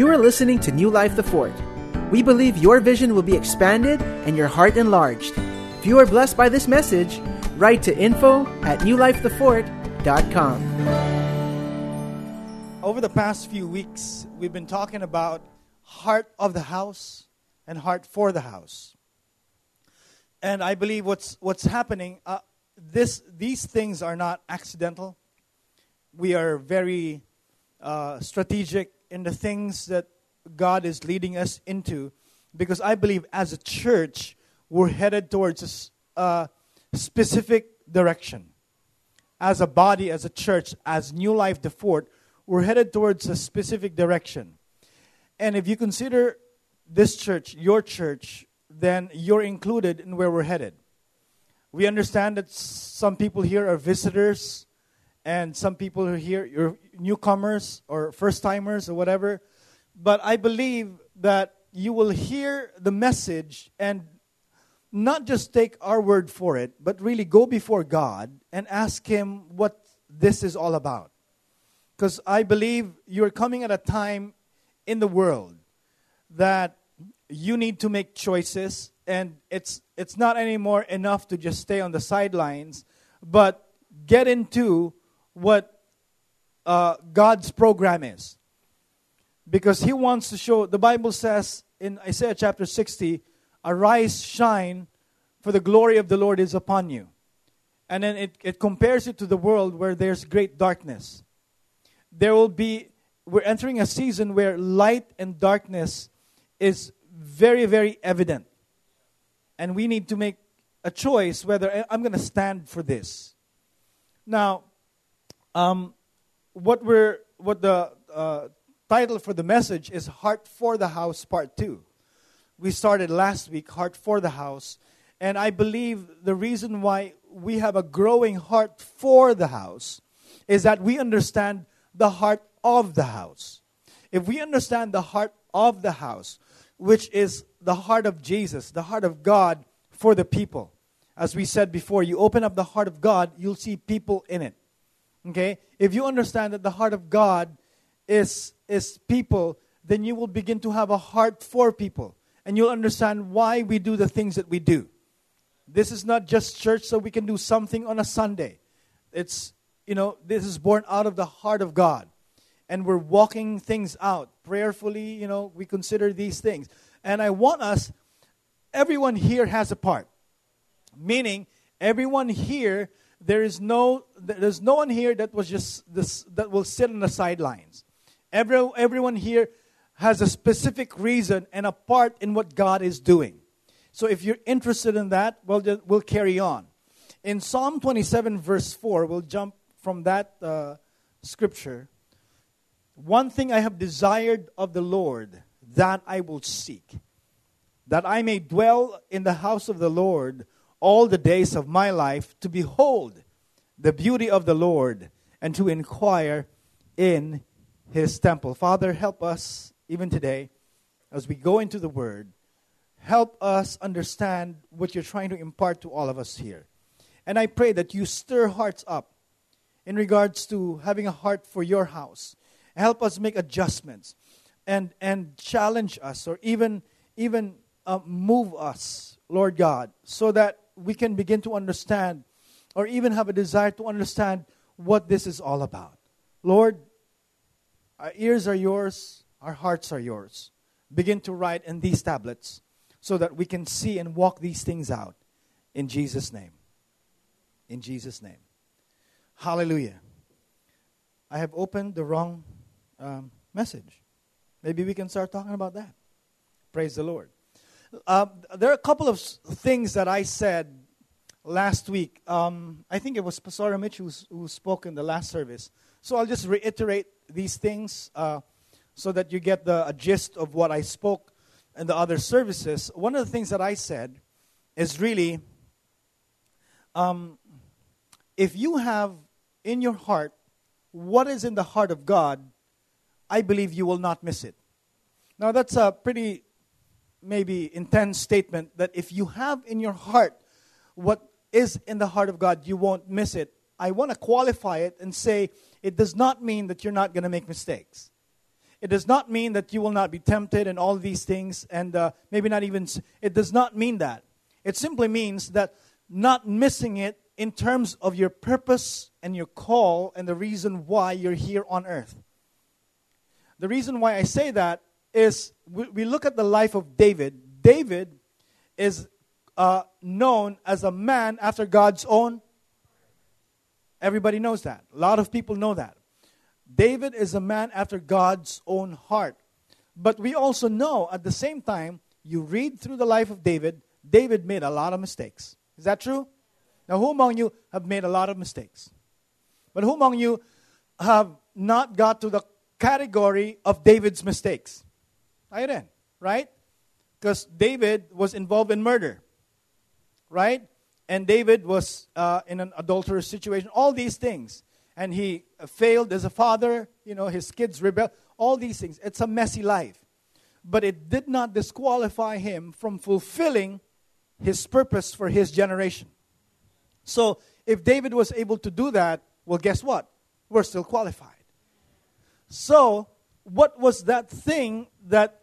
You are listening to New Life the Fort. We believe your vision will be expanded and your heart enlarged. If you are blessed by this message, write to info at newlifethefort.com. Over the past few weeks, we've been talking about heart of the house and heart for the house. And I believe what's, what's happening, uh, this, these things are not accidental. We are very uh, strategic in the things that God is leading us into because I believe as a church, we're headed towards a specific direction. As a body, as a church, as New Life the Fort, we're headed towards a specific direction. And if you consider this church, your church, then you're included in where we're headed. We understand that some people here are visitors, and some people are here, you're newcomers or first timers or whatever. But I believe that you will hear the message and not just take our word for it, but really go before God and ask Him what this is all about. Because I believe you're coming at a time in the world that you need to make choices, and it's, it's not anymore enough to just stay on the sidelines, but get into what uh, God's program is because he wants to show, the Bible says in Isaiah chapter 60, arise, shine, for the glory of the Lord is upon you. And then it, it compares it to the world where there's great darkness. There will be, we're entering a season where light and darkness is very, very evident. And we need to make a choice whether I'm going to stand for this. Now, um, what we're, what the uh, title for the message is Heart for the House Part 2. We started last week, Heart for the House. And I believe the reason why we have a growing heart for the house is that we understand the heart of the house. If we understand the heart of the house, which is the heart of Jesus, the heart of God for the people. As we said before, you open up the heart of God, you'll see people in it. Okay? If you understand that the heart of God is, is people, then you will begin to have a heart for people. And you'll understand why we do the things that we do. This is not just church so we can do something on a Sunday. It's, you know, this is born out of the heart of God. And we're walking things out prayerfully, you know, we consider these things. And I want us, everyone here has a part. Meaning, everyone here, there is no, there's no one here that was just this, that will sit on the sidelines. Every, everyone here has a specific reason and a part in what God is doing. So if you're interested in that, well, we'll carry on. In Psalm 27, verse 4, we'll jump from that uh, scripture. One thing I have desired of the Lord, that I will seek, that I may dwell in the house of the Lord all the days of my life, to behold the beauty of the Lord and to inquire in his temple. Father, help us even today as we go into the word. Help us understand what you're trying to impart to all of us here. And I pray that you stir hearts up in regards to having a heart for your house. Help us make adjustments and, and challenge us or even, even uh, move us, Lord God, so that we can begin to understand or even have a desire to understand what this is all about. Lord, our ears are yours, our hearts are yours. Begin to write in these tablets so that we can see and walk these things out in Jesus' name. In Jesus' name. Hallelujah. I have opened the wrong um, message. Maybe we can start talking about that. Praise the Lord. Uh, there are a couple of things that I said last week. Um, I think it was Pastor Mitch who, who spoke in the last service. So I'll just reiterate these things uh, so that you get the gist of what I spoke in the other services. One of the things that I said is really um, if you have in your heart what is in the heart of God, I believe you will not miss it. Now, that's a pretty maybe intense statement that if you have in your heart what is in the heart of God, you won't miss it. I want to qualify it and say it does not mean that you're not going to make mistakes. It does not mean that you will not be tempted and all these things, and uh, maybe not even. It does not mean that. It simply means that not missing it in terms of your purpose and your call and the reason why you're here on earth. The reason why I say that is we, we look at the life of David. David is uh, known as a man after God's own. Everybody knows that. A lot of people know that. David is a man after God's own heart. But we also know at the same time, you read through the life of David, David made a lot of mistakes. Is that true? Now, who among you have made a lot of mistakes? But who among you have not got to the category of David's mistakes? I didn't, right? Because David was involved in murder, right? And David was uh, in an adulterous situation, all these things. And he failed as a father, you know, his kids rebelled, all these things. It's a messy life. But it did not disqualify him from fulfilling his purpose for his generation. So if David was able to do that, well, guess what? We're still qualified. So, what was that thing that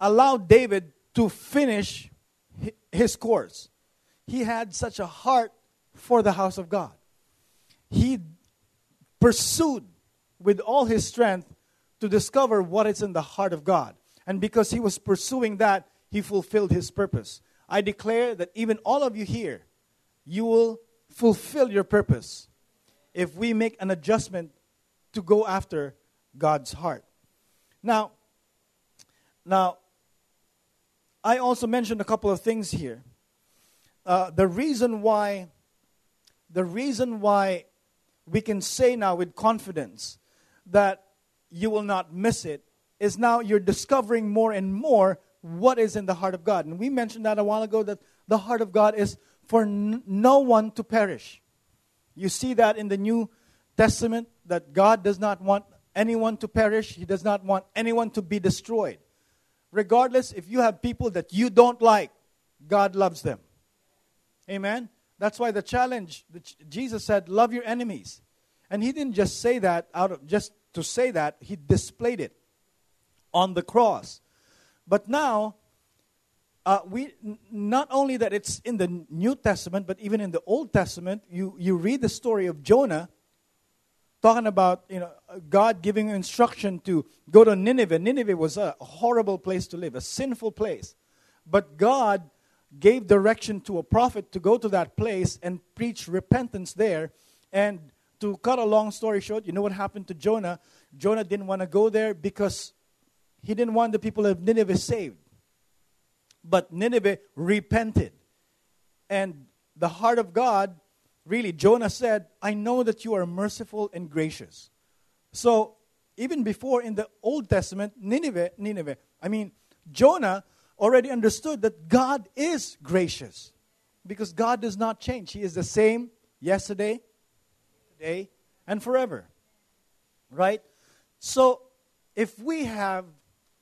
allowed David to finish his course? He had such a heart for the house of God. He pursued with all his strength to discover what is in the heart of God. And because he was pursuing that, he fulfilled his purpose. I declare that even all of you here, you will fulfill your purpose if we make an adjustment to go after God's heart. Now, now, I also mentioned a couple of things here. Uh, the reason why, the reason why we can say now with confidence that you will not miss it is now you're discovering more and more what is in the heart of God. And we mentioned that a while ago that the heart of God is for n- no one to perish. You see that in the New Testament that God does not want anyone to perish, He does not want anyone to be destroyed. Regardless, if you have people that you don't like, God loves them. Amen? That's why the challenge, Jesus said, love your enemies. And He didn't just say that out of just to say that, He displayed it on the cross. But now, uh, we not only that it's in the New Testament, but even in the Old Testament, you, you read the story of Jonah talking about you know God giving instruction to go to Nineveh. Nineveh was a horrible place to live, a sinful place. But God gave direction to a prophet to go to that place and preach repentance there. And to cut a long story short, you know what happened to Jonah? Jonah didn't want to go there because he didn't want the people of Nineveh saved. But Nineveh repented. And the heart of God, really, Jonah said, I know that you are merciful and gracious. So, even before in the Old Testament, Nineveh, Nineveh, I mean, Jonah already understood that God is gracious because God does not change. He is the same yesterday, today, and forever. Right? So, if we have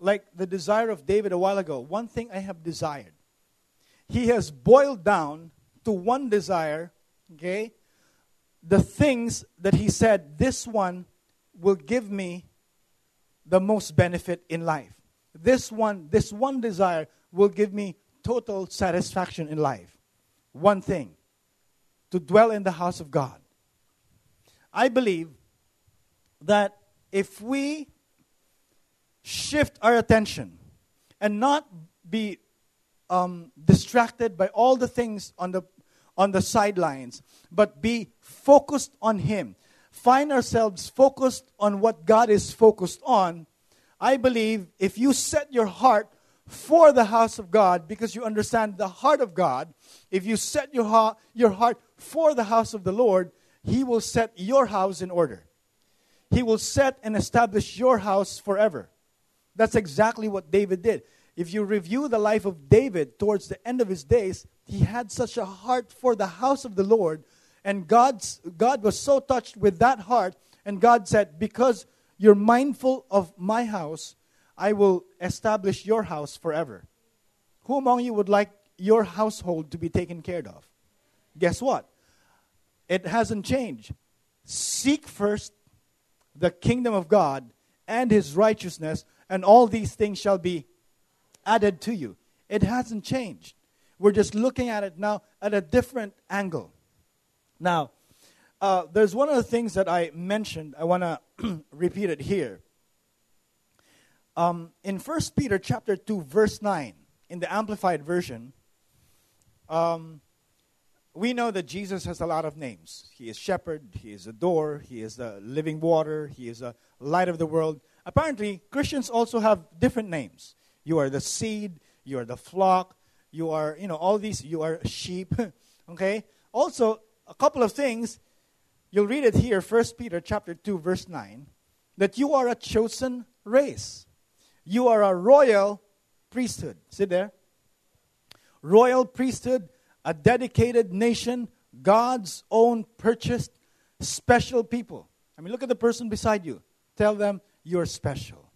like the desire of David a while ago. One thing I have desired. He has boiled down to one desire, okay? The things that he said, this one will give me the most benefit in life. This one, this one desire will give me total satisfaction in life. One thing to dwell in the house of God. I believe that if we shift our attention and not be um, distracted by all the things on the on the sidelines, but be focused on Him. Find ourselves focused on what God is focused on. I believe if you set your heart for the house of God because you understand the heart of God, if you set your heart, your heart for the house of the Lord, He will set your house in order. He will set and establish your house forever. That's exactly what David did. If you review the life of David towards the end of his days, he had such a heart for the house of the Lord. And God's, God was so touched with that heart. And God said, Because you're mindful of my house, I will establish your house forever. Who among you would like your household to be taken care of? Guess what? It hasn't changed. Seek first the kingdom of God and his righteousness, and all these things shall be added to you. It hasn't changed. We're just looking at it now at a different angle. Now, uh, there's one of the things that I mentioned. I want to repeat it here. Um, in 1 Peter chapter 2, verse 9, in the Amplified Version, um, we know that Jesus has a lot of names. He is shepherd, he is the door, he is the living water, he is the light of the world. Apparently, Christians also have different names. You are the seed, you are the flock, you are, you know, all these, you are sheep. okay? Also, a couple of things. You'll read it here, 1 Peter chapter 2, verse 9, that you are a chosen race. You are a royal priesthood. See there? Royal priesthood, a dedicated nation, God's own purchased special people. I mean, look at the person beside you. Tell them you're special.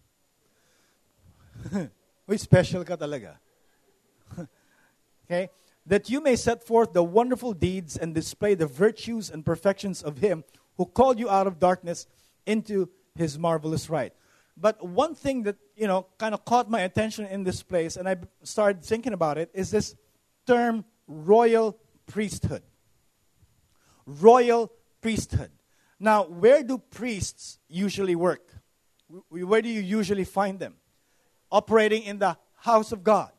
Uy, special ka talaga. okay? That you may set forth the wonderful deeds and display the virtues and perfections of Him who called you out of darkness into His marvelous light. But one thing that, you know, kind of caught my attention in this place, and I started thinking about it, is this term royal priesthood. Royal priesthood. Now, where do priests usually work? Where do you usually find them? Operating in the house of God,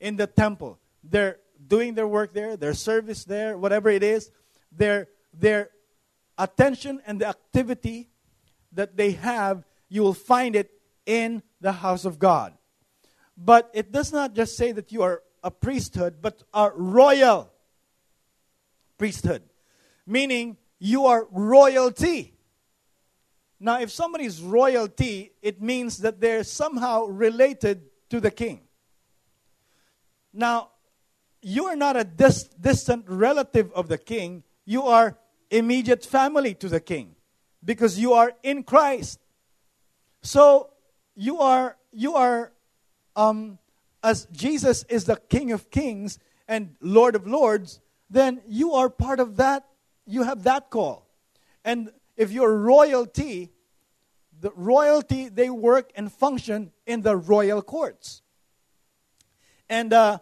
in the temple. They're doing their work there, their service there, whatever it is. Their, their attention and the activity that they have, you will find it in the house of God. But it does not just say that you are a priesthood, but a royal priesthood. Meaning, you are royalty. Now, if somebody's royalty, it means that they're somehow related to the king. Now, you are not a dis- distant relative of the king, you are immediate family to the king because you are in Christ. So, you are, you are um, as Jesus is the King of Kings and Lord of Lords, then you are part of that. You have that call. And if you're royalty, the royalty, they work and function in the royal courts. And uh,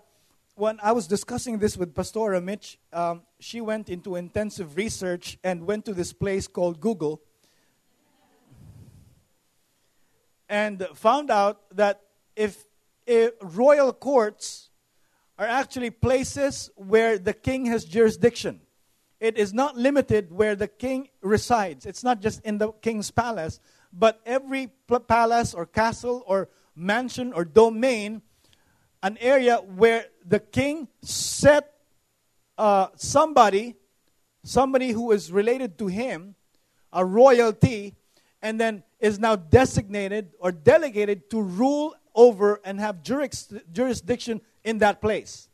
when I was discussing this with Pastora Mitch, um, she went into intensive research and went to this place called Google and found out that if royal courts are actually places where the king has jurisdiction. It is not limited where the king resides. It's not just in the king's palace, but every palace or castle or mansion or domain, an area where the king set uh, somebody, somebody who is related to him, a royalty, and then is now designated or delegated to rule over and have jurisdiction in that place.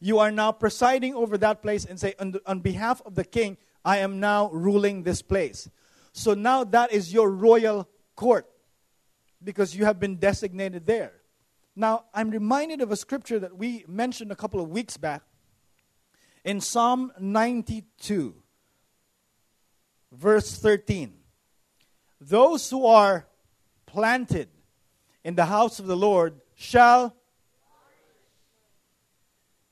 You are now presiding over that place and say, on, on behalf of the king, I am now ruling this place. So now that is your royal court because you have been designated there. Now, I'm reminded of a scripture that we mentioned a couple of weeks back in Psalm 92, verse 13. Those who are planted in the house of the Lord shall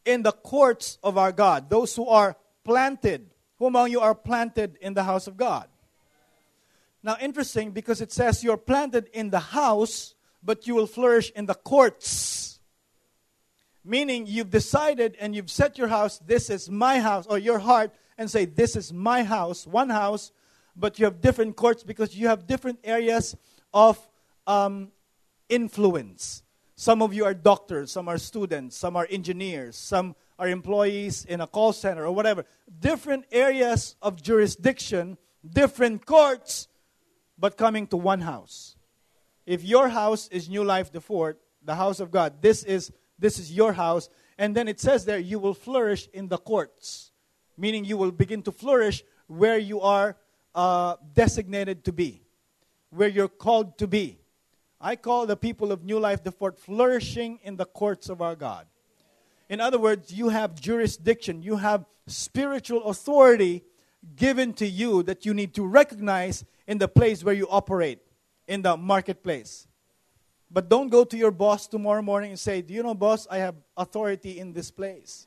in the courts of our God. Those who are planted. Who among you are planted in the house of God? Now, interesting because it says you're planted in the house, but you will flourish in the courts. Meaning you've decided and you've set your house, this is my house, or your heart, and say, this is my house, one house, but you have different courts because you have different areas of um, influence. Some of you are doctors, some are students, some are engineers, some are employees in a call center or whatever. Different areas of jurisdiction, different courts, but coming to one house. If your house is New Life the Fort, the house of God, this is this is your house, and then it says there you will flourish in the courts, meaning you will begin to flourish where you are uh, designated to be, where you're called to be. I call the people of New Life the Fort flourishing in the courts of our God. In other words, you have jurisdiction, you have spiritual authority given to you that you need to recognize in the place where you operate, in the marketplace. But don't go to your boss tomorrow morning and say, Do you know, boss, I have authority in this place.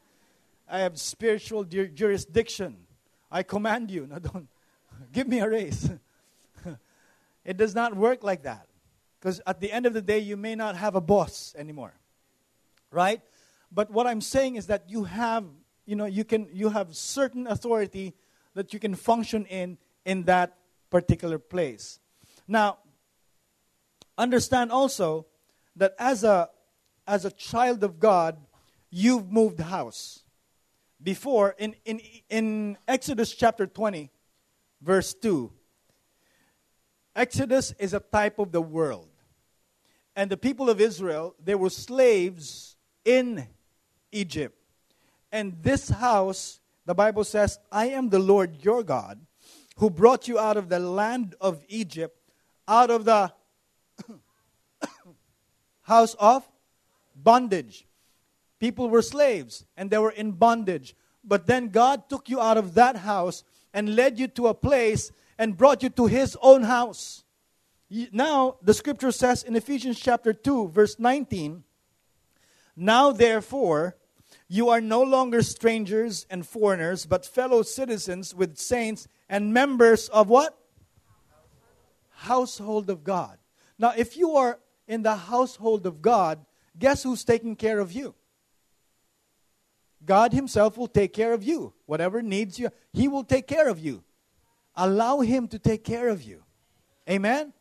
I have spiritual ju- jurisdiction. I command you. No, don't. Give me a raise. it does not work like that. Because at the end of the day, you may not have a boss anymore. Right? But what I'm saying is that you have, you know, you can you have certain authority that you can function in in that particular place. Now, understand also that as a as a child of God, you've moved house. Before in in in Exodus chapter 20 verse 2 Exodus is a type of the world. And the people of Israel, they were slaves in Egypt. And this house, the Bible says, I am the Lord your God who brought you out of the land of Egypt, out of the house of bondage. People were slaves and they were in bondage. But then God took you out of that house and led you to a place and brought you to his own house. Now, the scripture says in Ephesians chapter 2, verse 19, Now therefore, you are no longer strangers and foreigners, but fellow citizens with saints and members of what? Household of God. Now, if you are in the household of God, guess who's taking care of you? God Himself will take care of you. Whatever needs you, He will take care of you. Allow Him to take care of you. Amen?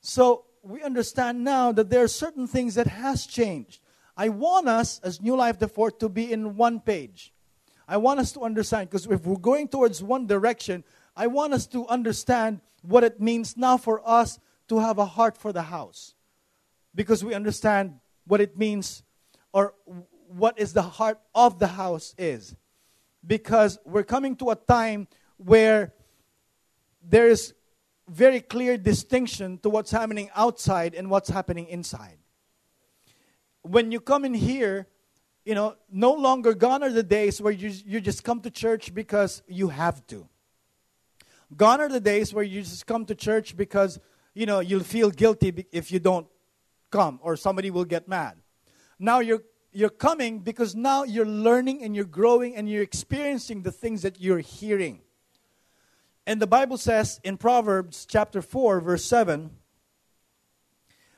So we understand now that there are certain things that has changed. I want us as New Life the Fort to be in one page. I want us to understand because if we're going towards one direction, I want us to understand what it means now for us to have a heart for the house. Because we understand what it means or what is the heart of the house is. Because we're coming to a time where there is very clear distinction to what's happening outside and what's happening inside. When you come in here, you know, no longer gone are the days where you, you just come to church because you have to. Gone are the days where you just come to church because, you know, you'll feel guilty if you don't come or somebody will get mad. Now you're you're coming because now you're learning and you're growing and you're experiencing the things that you're hearing. And the Bible says in Proverbs chapter 4, verse 7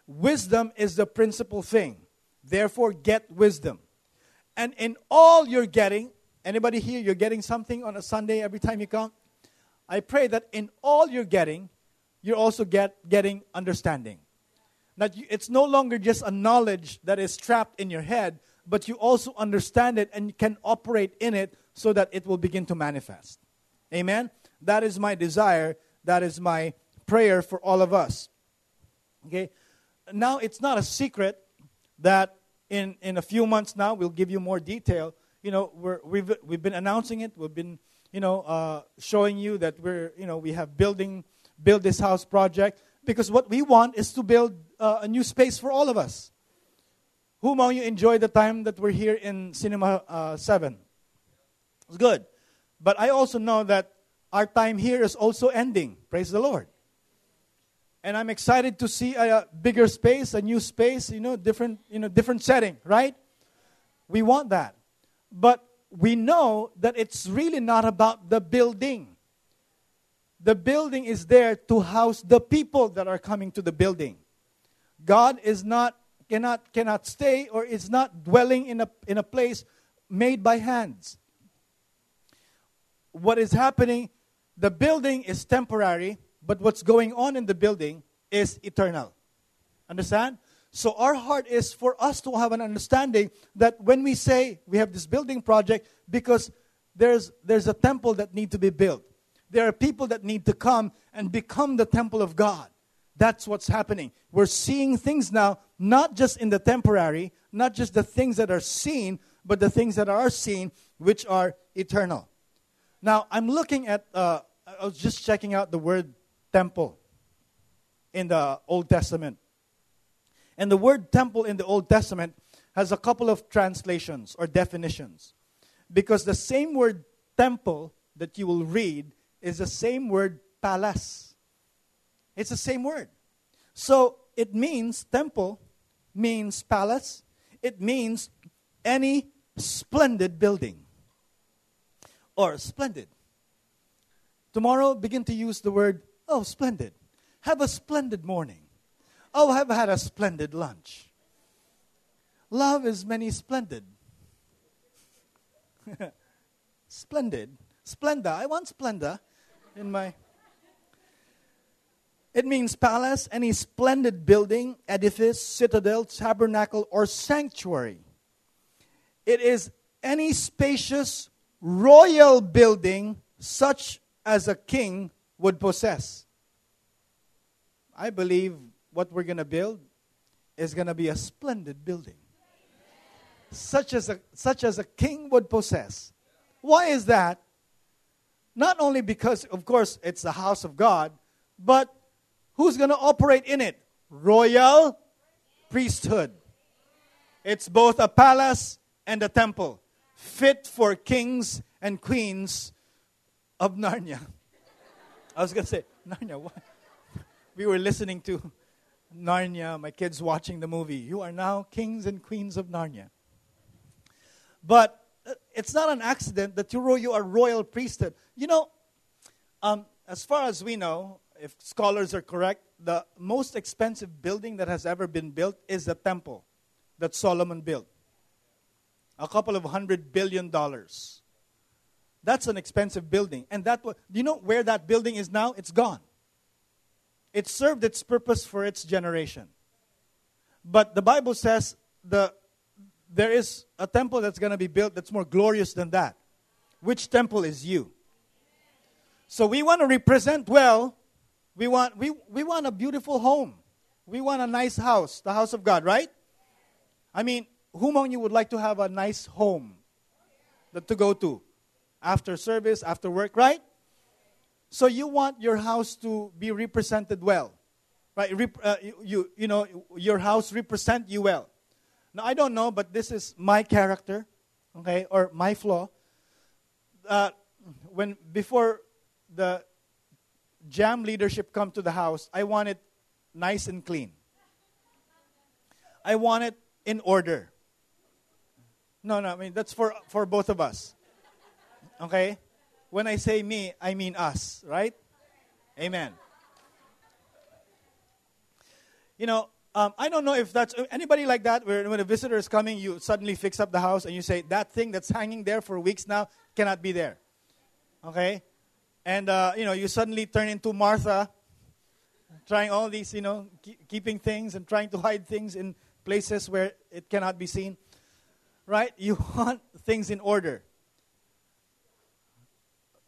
wisdom is the principal thing. Therefore, get wisdom. And in all you're getting, anybody here, you're getting something on a Sunday every time you come? I pray that in all you're getting, you're also get, getting understanding. That you, it's no longer just a knowledge that is trapped in your head, but you also understand it and can operate in it so that it will begin to manifest. Amen? That is my desire. That is my prayer for all of us. Okay? Now, it's not a secret that in, in a few months now, we'll give you more detail. You know, we're, we've, we've been announcing it. We've been, you know, uh, showing you that we're, you know, we have building, build this house project. Because what we want is to build uh, a new space for all of us. Who among you enjoyed the time that we're here in Cinema uh, 7? It's good. But I also know that our time here is also ending. Praise the Lord. And I'm excited to see a bigger space, a new space, you know, different, you know, different setting, right? We want that. But we know that it's really not about the building. The building is there to house the people that are coming to the building. God is not cannot cannot stay or is not dwelling in a in a place made by hands. What is happening the building is temporary, but what's going on in the building is eternal. Understand? So our heart is for us to have an understanding that when we say we have this building project, because there's there's a temple that need to be built. There are people that need to come and become the temple of God. That's what's happening. We're seeing things now, not just in the temporary, not just the things that are seen, but the things that are seen, which are eternal. Now, I'm looking at, uh, I was just checking out the word temple in the Old Testament. And the word temple in the Old Testament has a couple of translations or definitions. Because the same word temple that you will read is the same word palace. It's the same word. So it means temple means palace, it means any splendid building or splendid. Tomorrow, begin to use the word, oh, splendid. Have a splendid morning. Oh, have had a splendid lunch. Love is many splendid. splendid. Splenda. I want Splenda in my. It means palace, any splendid building, edifice, citadel, tabernacle, or sanctuary. It is any spacious royal building such as a king would possess. I believe what we're going to build is going to be a splendid building. Such as, a, such as a king would possess. Why is that? Not only because, of course, it's the house of God, but who's going to operate in it? Royal priesthood. It's both a palace and a temple, fit for kings and queens of Narnia. I was going to say, Narnia, what? We were listening to Narnia, my kids watching the movie. You are now kings and queens of Narnia. But uh, it's not an accident that you, you are royal priesthood. You know, um, as far as we know, if scholars are correct, the most expensive building that has ever been built is the temple that Solomon built. A couple of hundred billion dollars. That's an expensive building. And that, do you know where that building is now? It's gone. It served its purpose for its generation. But the Bible says the, there is a temple that's going to be built that's more glorious than that. Which temple is you? So we want to represent well. We want, we, we want a beautiful home. We want a nice house, the house of God, right? I mean, who among you would like to have a nice home to go to? after service, after work, right? So you want your house to be represented well, right? Rep- uh, you, you know, your house represent you well. Now, I don't know, but this is my character, okay, or my flaw. Uh, when before the jam leadership come to the house, I want it nice and clean. I want it in order. No, no, I mean that's for for both of us. Okay? When I say me, I mean us, right? Amen. You know, um, I don't know if that's anybody like that where when a visitor is coming, you suddenly fix up the house and you say, that thing that's hanging there for weeks now cannot be there. Okay? And, uh, you know, you suddenly turn into Martha, trying all these, you know, keeping things and trying to hide things in places where it cannot be seen. Right? You want things in order.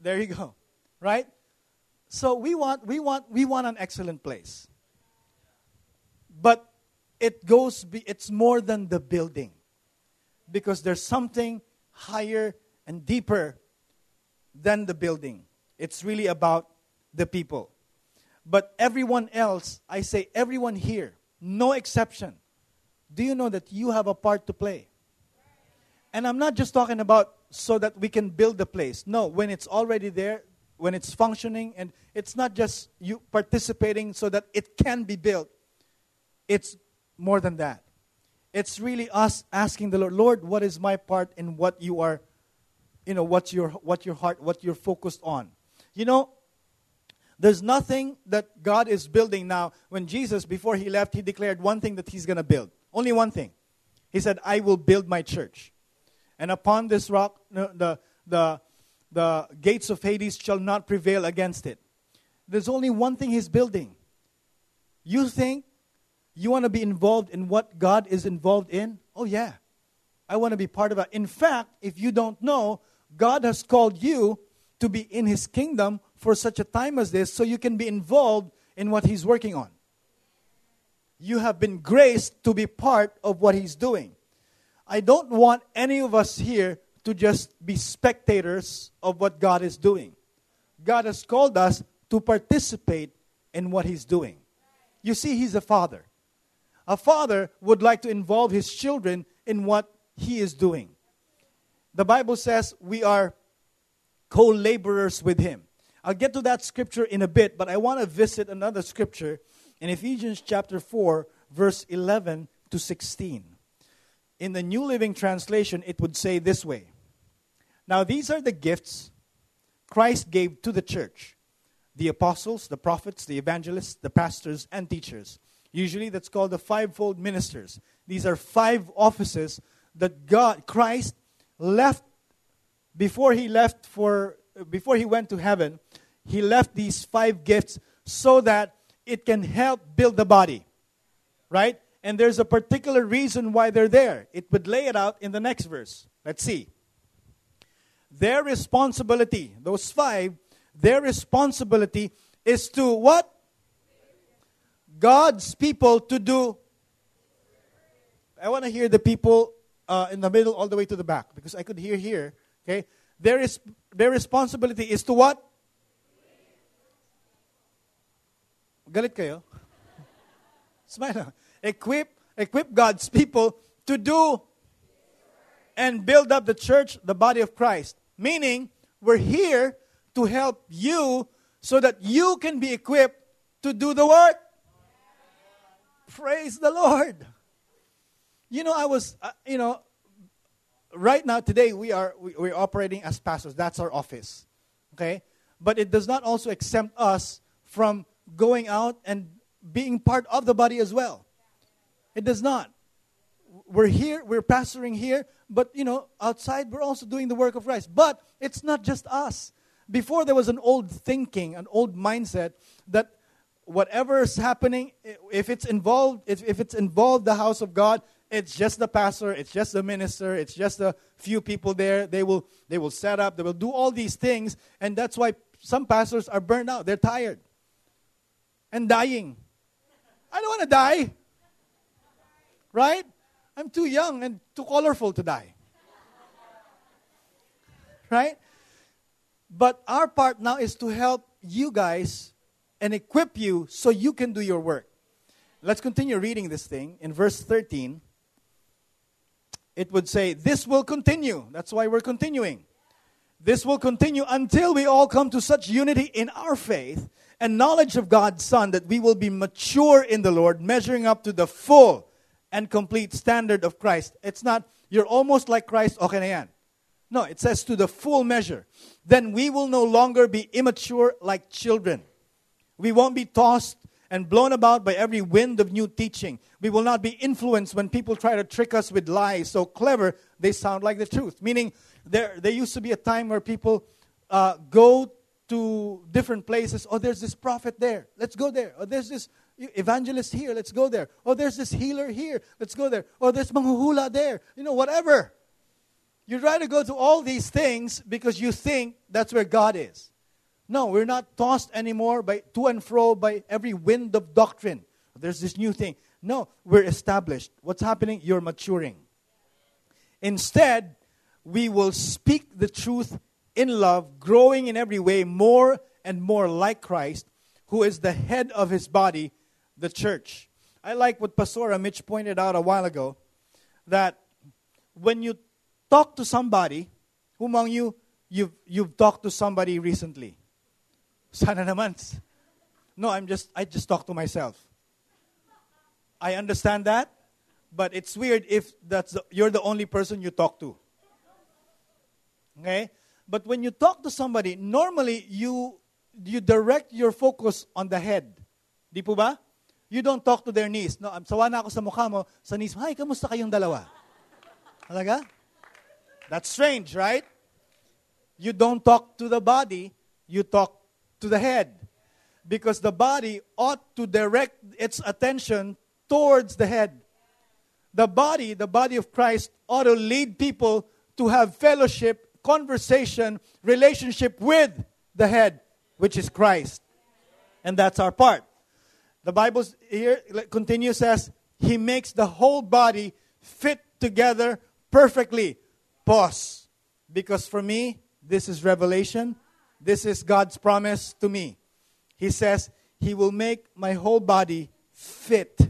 There you go. Right? So we want we want we want an excellent place. But it goes be, it's more than the building. Because there's something higher and deeper than the building. It's really about the people. But everyone else, I say everyone here, no exception. Do you know that you have a part to play? And I'm not just talking about so that we can build the place. No, when it's already there, when it's functioning, and it's not just you participating so that it can be built, it's more than that. It's really us asking the Lord, Lord, what is my part in what you are, you know, what your what your heart, what you're focused on. You know, there's nothing that God is building now. When Jesus, before he left, he declared one thing that he's going to build. Only one thing. He said, I will build my church. And upon this rock, the, the, the gates of Hades shall not prevail against it. There's only one thing he's building. You think you want to be involved in what God is involved in? Oh, yeah. I want to be part of it. In fact, if you don't know, God has called you to be in his kingdom for such a time as this so you can be involved in what he's working on. You have been graced to be part of what he's doing. I don't want any of us here to just be spectators of what God is doing. God has called us to participate in what He's doing. You see, He's a father. A father would like to involve his children in what he is doing. The Bible says we are co laborers with Him. I'll get to that scripture in a bit, but I want to visit another scripture in Ephesians chapter 4, verse 11 to 16. In the New Living Translation, it would say this way Now, these are the gifts Christ gave to the church the apostles, the prophets, the evangelists, the pastors, and teachers. Usually that's called the fivefold ministers. These are five offices that God, Christ, left before he left for before he went to heaven, he left these five gifts so that it can help build the body. Right? And there's a particular reason why they're there. It would lay it out in the next verse. Let's see. Their responsibility, those five, their responsibility is to what? God's people to do. I want to hear the people uh, in the middle all the way to the back because I could hear here. Okay, their is their responsibility is to what? Galit kayo? Smile. Equip equip God's people to do and build up the church, the body of Christ. Meaning, we're here to help you so that you can be equipped to do the work. Praise the Lord. You know, I was, uh, you know, right now, today, we are we, we're operating as pastors. That's our office. Okay? But it does not also exempt us from going out and being part of the body as well. It does not. We're here, we're pastoring here, but you know, outside we're also doing the work of Christ. But it's not just us. Before there was an old thinking, an old mindset that whatever is happening, if it's involved, if, if it's involved the house of God, it's just the pastor, it's just the minister, it's just a few people there. They will they will set up, they will do all these things, and that's why some pastors are burned out. They're tired and dying. I don't want to die. Right? I'm too young and too colorful to die. Right? But our part now is to help you guys and equip you so you can do your work. Let's continue reading this thing. In verse 13, it would say, This will continue. That's why we're continuing. This will continue until we all come to such unity in our faith and knowledge of God's Son that we will be mature in the Lord, measuring up to the full and complete standard of Christ. It's not, you're almost like Christ, okay na yan. No, it says to the full measure. Then we will no longer be immature like children. We won't be tossed and blown about by every wind of new teaching. We will not be influenced when people try to trick us with lies so clever they sound like the truth. Meaning, there, there used to be a time where people uh, go to different places. Oh, there's this prophet there. Let's go there. Oh, there's this evangelist here. Let's go there. Oh, there's this healer here. Let's go there. Oh, there's manghuhula there. You know, whatever. You try to go to all these things because you think that's where God is. No, we're not tossed anymore by to and fro by every wind of doctrine. There's this new thing. No, we're established. What's happening? You're maturing. Instead, we will speak the truth in love, growing in every way more and more like Christ, who is the head of his body, the church. I like what Pastora Mitch pointed out a while ago that when you talk to somebody, who among you you've, you've talked to somebody recently? Sana naman. No, I'm just I just talk to myself. I understand that, but it's weird if that's the, you're the only person you talk to. Okay? But when you talk to somebody, normally you you direct your focus on the head. Di po ba? You don't talk to their knees. No, I'm sawa na ako sa mukha mo, sa knees, Hi, kamusta kayong dalawa? Talaga? That's strange, right? You don't talk to the body, you talk to the head. Because the body ought to direct its attention towards the head. The body, the body of Christ, ought to lead people to have fellowship, conversation, relationship with the head, which is Christ. And that's our part. The Bible here continues says, He makes the whole body fit together perfectly. Pause. Because for me, this is revelation. This is God's promise to me. He says, He will make my whole body fit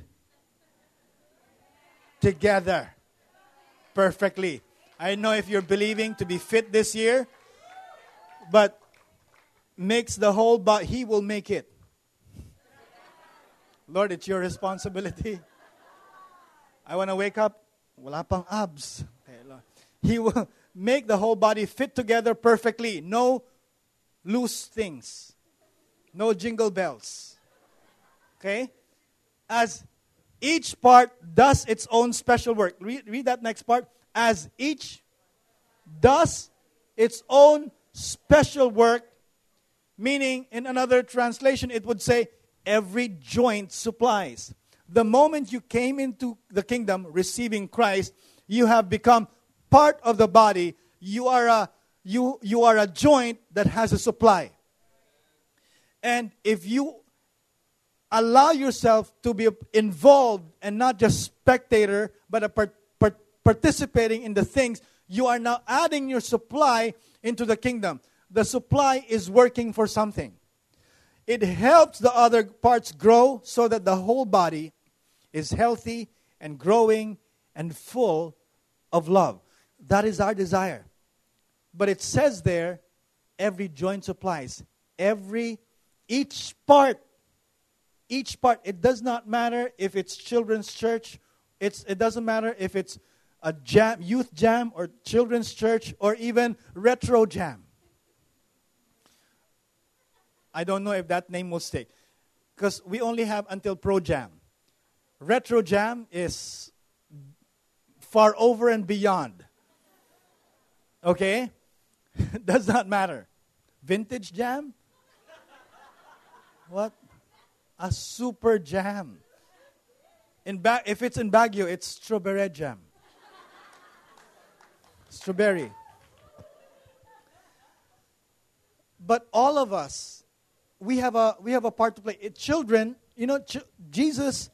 together perfectly. I know if you're believing to be fit this year, but makes the whole body, He will make it. Lord, it's your responsibility. I want to wake up, wala pang abs. He will make the whole body fit together perfectly. No loose things. No jingle bells. Okay? As each part does its own special work. Read, read that next part. As each does its own special work, meaning in another translation, it would say, every joint supplies. The moment you came into the kingdom receiving Christ, you have become part of the body. You are a, you, you are a joint that has a supply. And if you allow yourself to be involved and not just spectator, but a part, part, participating in the things, you are now adding your supply into the kingdom. The supply is working for something. It helps the other parts grow so that the whole body is healthy and growing and full of love. That is our desire. But it says there, every joint supplies. Every, each part, each part. It does not matter if it's children's church. It's, it doesn't matter if it's a jam, youth jam or children's church or even retro jam. I don't know if that name will stick. Because we only have until Pro Jam. Retro Jam is far over and beyond. Okay? Does not matter. Vintage Jam? What? A super jam. In ba- if it's in Baguio, it's strawberry jam. Strawberry. But all of us we have a we have a part to play. It, children, you know, ch- Jesus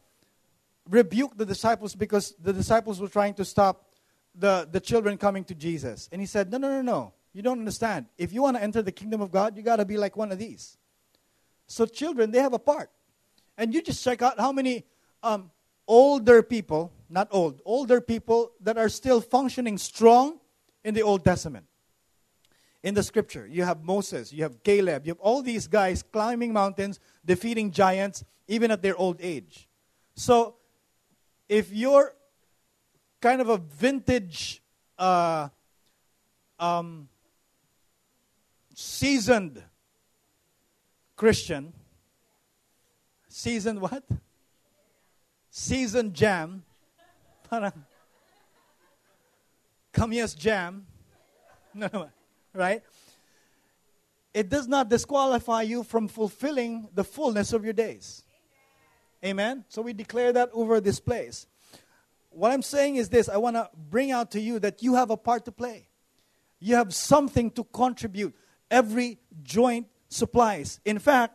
rebuked the disciples because the disciples were trying to stop the, the children coming to Jesus. And he said, No, no, no, no. You don't understand. If you want to enter the kingdom of God, you got to be like one of these. So, children, they have a part. And you just check out how many um, older people, not old, older people that are still functioning strong in the Old Testament in the scripture. You have Moses, you have Caleb, you have all these guys climbing mountains, defeating giants, even at their old age. So, if you're kind of a vintage, uh, um, seasoned Christian, seasoned what? Seasoned jam. Parang, Kamyas jam. No, no right? It does not disqualify you from fulfilling the fullness of your days. Amen? So we declare that over this place. What I'm saying is this I want to bring out to you that you have a part to play. You have something to contribute. Every joint supplies. In fact,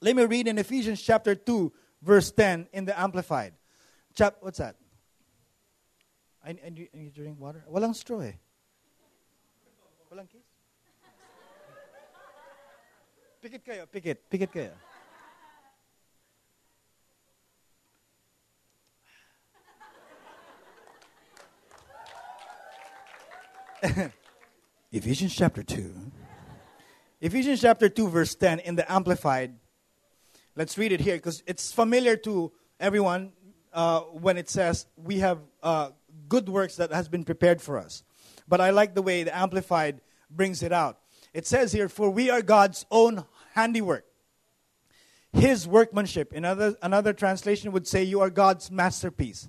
let me read in Ephesians chapter 2, verse 10 in the Amplified. Chap, what's that? I, I, I need to drink water. Walang straw eh. Walang kiss? Pikit kayo, pikit. Pikit kayo. Ephesians chapter 2. Ephesians chapter 2, verse 10 in the Amplified. Let's read it here because it's familiar to everyone uh, when it says we have uh, good works that has been prepared for us. But I like the way the Amplified brings it out. It says here, For we are God's own handiwork, His workmanship. Another, another translation would say, You are God's masterpiece.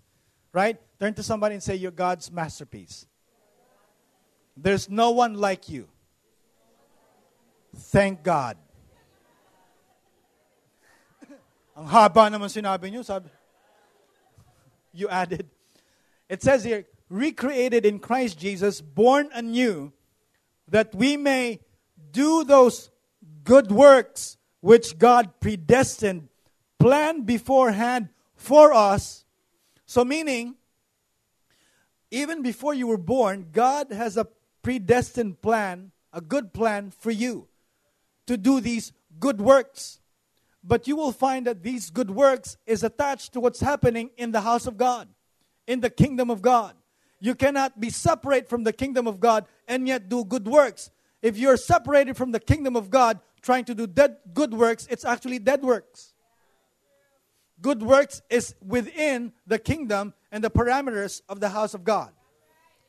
Right? Turn to somebody and say, You're God's masterpiece. There's no one like you. Thank God. Ang haba naman sinabi niyo, sabi. You added. It says here, recreated in Christ Jesus, born anew, that we may do those good works which God predestined, planned beforehand for us. So, meaning, even before you were born, God has a predestined plan, a good plan for you to do these good works. But you will find that these good works is attached to what's happening in the house of God, in the kingdom of God. You cannot be separate from the kingdom of God and yet do good works. If you're separated from the kingdom of God trying to do dead, good works, it's actually dead works. good works is within the kingdom and the parameters of the house of God.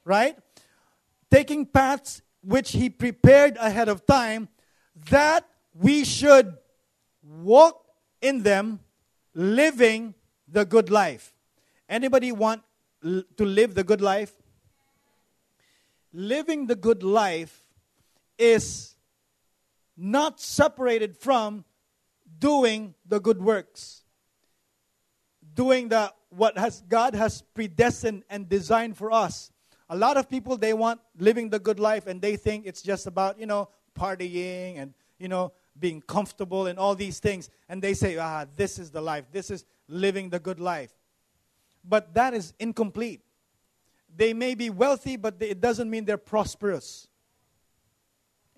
Right? Taking paths which He prepared ahead of time that we should walk in them, living the good life. Anybody want to live the good life? Living the good life is not separated from doing the good works. Doing the what has God has predestined and designed for us. A lot of people they want living the good life and they think it's just about, you know, partying and, you know, being comfortable and all these things. And they say, ah, this is the life. This is living the good life. But that is incomplete. They may be wealthy, but it doesn't mean they're prosperous.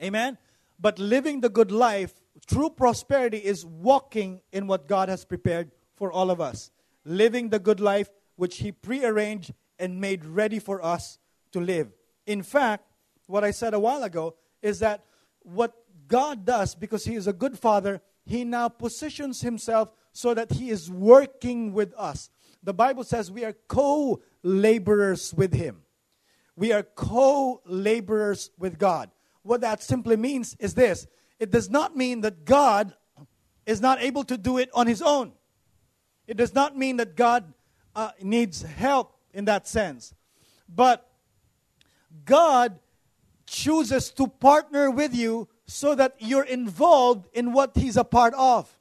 Amen? But living the good life, true prosperity, is walking in what God has prepared for all of us. Living the good life which He prearranged and made ready for us to live. In fact, what I said a while ago is that what God does, because He is a good Father, He now positions Himself so that He is working with us. The Bible says we are co laborers with Him. We are co laborers with God. What that simply means is this it does not mean that God is not able to do it on His own. It does not mean that God uh, needs help in that sense. But God chooses to partner with you so that you're involved in what He's a part of.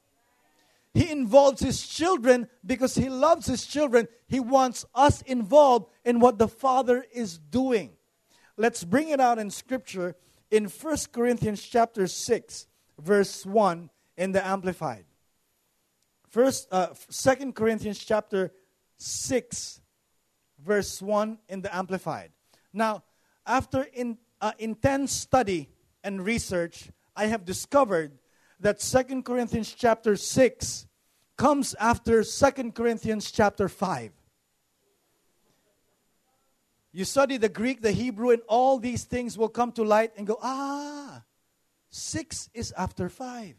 He involves His children because He loves His children. He wants us involved in what the Father is doing. Let's bring it out in Scripture in 1 Corinthians chapter 6, verse 1 in the Amplified. First, uh, 2 Corinthians chapter 6, verse 1 in the Amplified. Now, after in, uh, intense study and research, I have discovered that Second Corinthians chapter 6 comes after Second Corinthians chapter 5. You study the Greek, the Hebrew, and all these things will come to light and go, ah, 6 is after 5.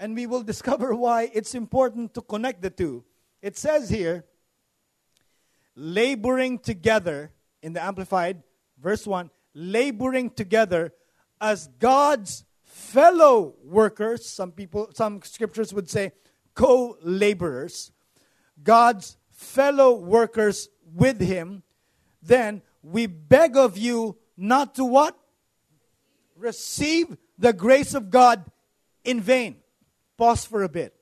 And we will discover why it's important to connect the two. It says here, laboring together, in the Amplified, verse 1, laboring together as God's fellow workers, some people, some scriptures would say co laborers, God's fellow workers with Him, then we beg of you not to what? Receive the grace of God in vain. Pause for a bit.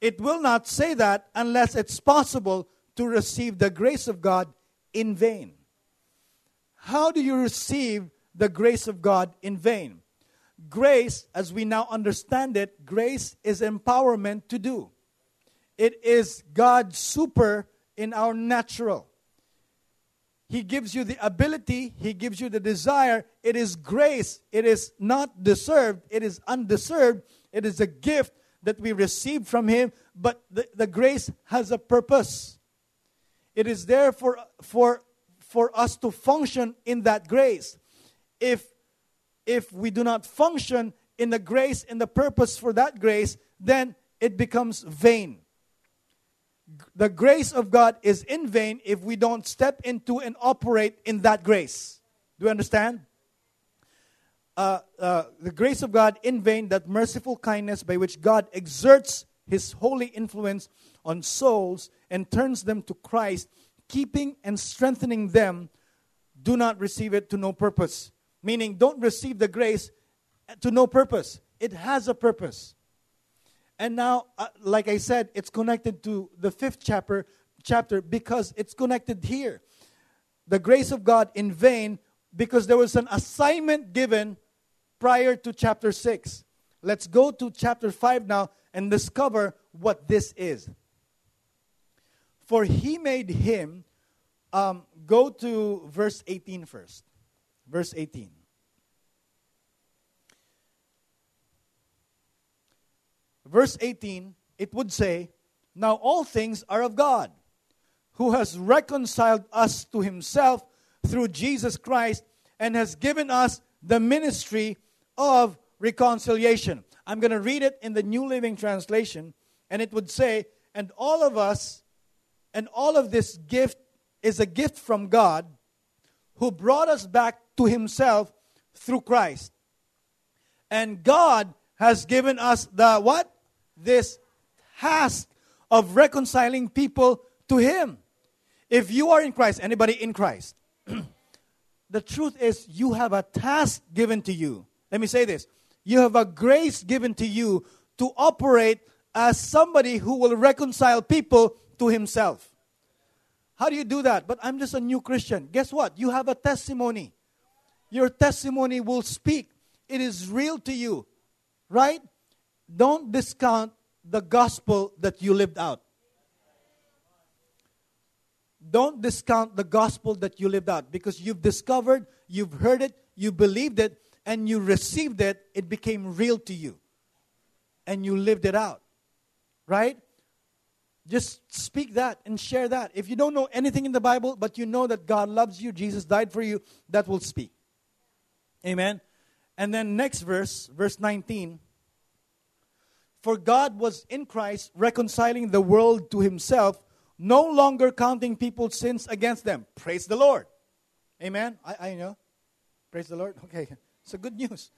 It will not say that unless it's possible to receive the grace of God in vain. How do you receive the grace of God in vain. Grace, as we now understand it, grace is empowerment to do. It is God's super in our natural. He gives you the ability, He gives you the desire. It is grace. It is not deserved, it is undeserved. It is a gift that we receive from Him, but the, the grace has a purpose. It is there for, for, for us to function in that grace if if we do not function in the grace and the purpose for that grace, then it becomes vain. The grace of God is in vain if we don't step into and operate in that grace. Do you understand? Uh, uh, the grace of God in vain, that merciful kindness by which God exerts his holy influence on souls and turns them to Christ, keeping and strengthening them, do not receive it to no purpose meaning don't receive the grace to no purpose. It has a purpose. And now, uh, like I said, it's connected to the fifth chapter, chapter because it's connected here. The grace of God in vain because there was an assignment given prior to chapter 6. Let's go to chapter 5 now and discover what this is. For he made him, um, go to verse 18 first. Verse 18. verse 18, it would say, Now all things are of God, who has reconciled us to himself through Jesus Christ and has given us the ministry of reconciliation. I'm going to read it in the New Living Translation, and it would say, And all of us, and all of this gift is a gift from God who brought us back to Himself through Christ. And God has given us the what? This task of reconciling people to Him. If you are in Christ, anybody in Christ, the truth is you have a task given to you. Let me say this you have a grace given to you to operate as somebody who will reconcile people to Himself. How do you do that? But I'm just a new Christian. Guess what? You have a testimony. Your testimony will speak. It is real to you, right? Don't discount the gospel that you lived out. Don't discount the gospel that you lived out because you've discovered, you've heard it, you believed it, and you received it. It became real to you. And you lived it out. Right? Just speak that and share that. If you don't know anything in the Bible, but you know that God loves you, Jesus died for you, that will speak. Amen. And then next verse, verse 19. For God was in Christ reconciling the world to himself, no longer counting people's sins against them. Praise the Lord. Amen. I, I know. Praise the Lord. Okay. So good news.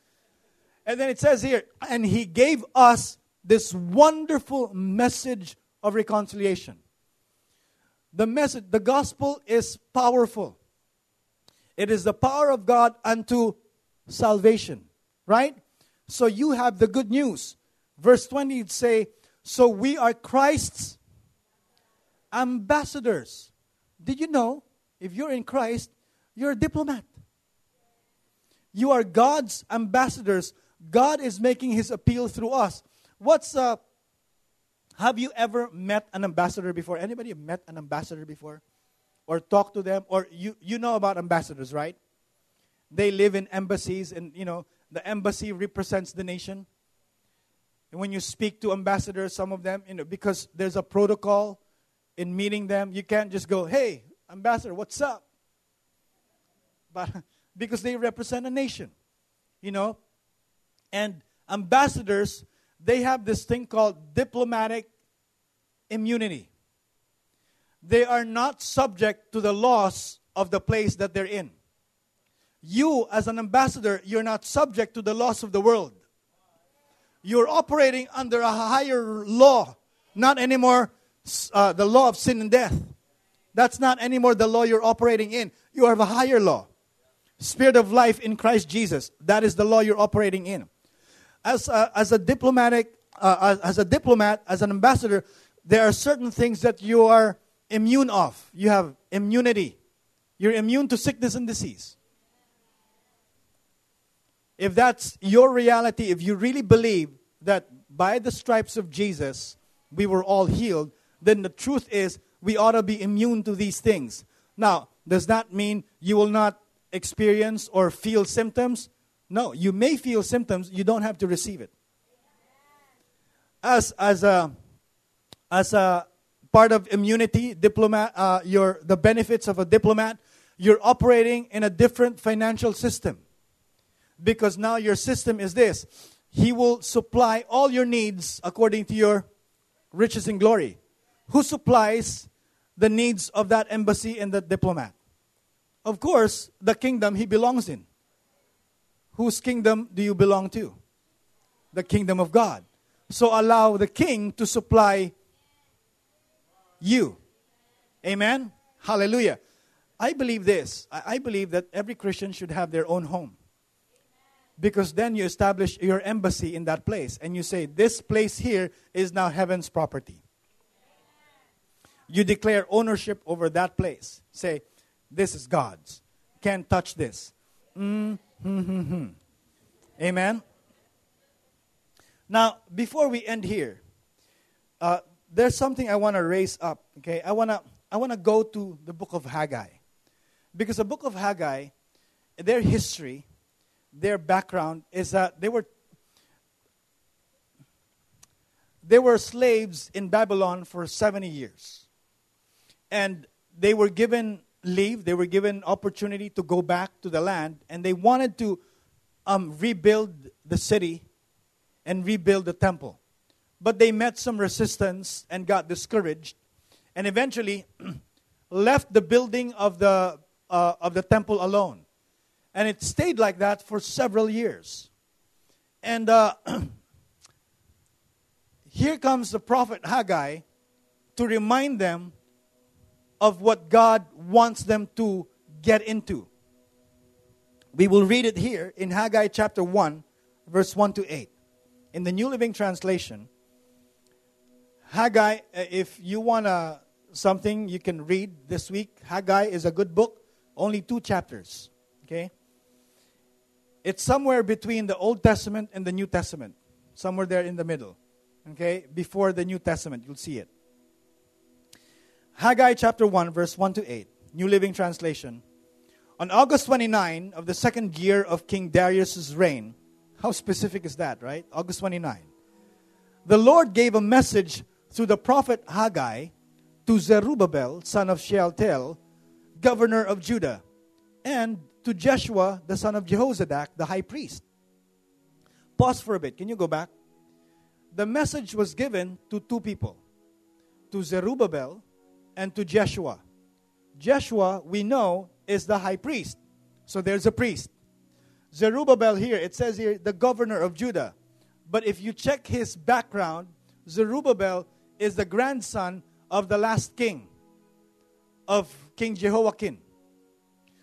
And then it says here, and he gave us this wonderful message of reconciliation. The message, the gospel is powerful. It is the power of God unto salvation, right? So you have the good news. Verse 20 say, So we are Christ's ambassadors. Did you know if you're in Christ, you're a diplomat? You are God's ambassadors. God is making his appeal through us. What's uh have you ever met an ambassador before? Anybody met an ambassador before? Or talked to them? Or you, you know about ambassadors, right? They live in embassies, and you know, the embassy represents the nation. And when you speak to ambassadors, some of them, you know, because there's a protocol in meeting them, you can't just go, hey, ambassador, what's up? But because they represent a nation, you know. And ambassadors, they have this thing called diplomatic immunity. They are not subject to the laws of the place that they're in. You, as an ambassador, you're not subject to the laws of the world. You're operating under a higher law, not anymore uh, the law of sin and death. That's not anymore the law you're operating in. You have a higher law. Spirit of life in Christ Jesus. That is the law you're operating in. As a, as a diplomatic, uh, as, as a diplomat, as an ambassador, there are certain things that you are immune of. You have immunity. You're immune to sickness and disease. If that's your reality, if you really believe that by the stripes of Jesus we were all healed, then the truth is we ought to be immune to these things. Now, does that mean you will not experience or feel symptoms? No, you may feel symptoms, you don't have to receive it. As, as, a, as a part of immunity, diplomat, uh, your, the benefits of a diplomat, you're operating in a different financial system. Because now your system is this He will supply all your needs according to your riches and glory. Who supplies the needs of that embassy and that diplomat? Of course, the kingdom he belongs in. Whose kingdom do you belong to? The kingdom of God. So allow the king to supply you. Amen? Hallelujah. I believe this. I believe that every Christian should have their own home. Because then you establish your embassy in that place and you say, This place here is now heaven's property. You declare ownership over that place. Say, this is God's. Can't touch this. Mm-hmm. Amen. Now, before we end here, uh, there's something I want to raise up. Okay, I wanna I wanna go to the book of Haggai, because the book of Haggai, their history, their background is that they were they were slaves in Babylon for 70 years. And they were given leave, they were given opportunity to go back to the land, and they wanted to um, rebuild the city and rebuild the temple. but they met some resistance and got discouraged, and eventually left the building of the, uh, of the temple alone. And it stayed like that for several years. And uh, here comes the prophet Haggai to remind them of what God wants them to get into. We will read it here in Haggai chapter 1, verse 1 to 8. In the New Living Translation, Haggai, uh, if you want something you can read this week, Haggai is a good book, only two chapters. Okay? It's somewhere between the Old Testament and the New Testament, somewhere there in the middle. Okay? Before the New Testament, you'll see it. Haggai chapter 1, verse 1 to 8, New Living Translation. On August 29 of the second year of King Darius' reign, how specific is that, right? August 29. The Lord gave a message through the prophet Haggai to Zerubbabel, son of Shealtiel, governor of Judah, and to Jeshua, the son of Jehozadak, the high priest. Pause for a bit. Can you go back? The message was given to two people to Zerubbabel and to Jeshua. Jeshua, we know, is the high priest. So there's a priest. Zerubbabel here, it says here, the governor of Judah. But if you check his background, Zerubbabel is the grandson of the last king, of King Jehoiakim.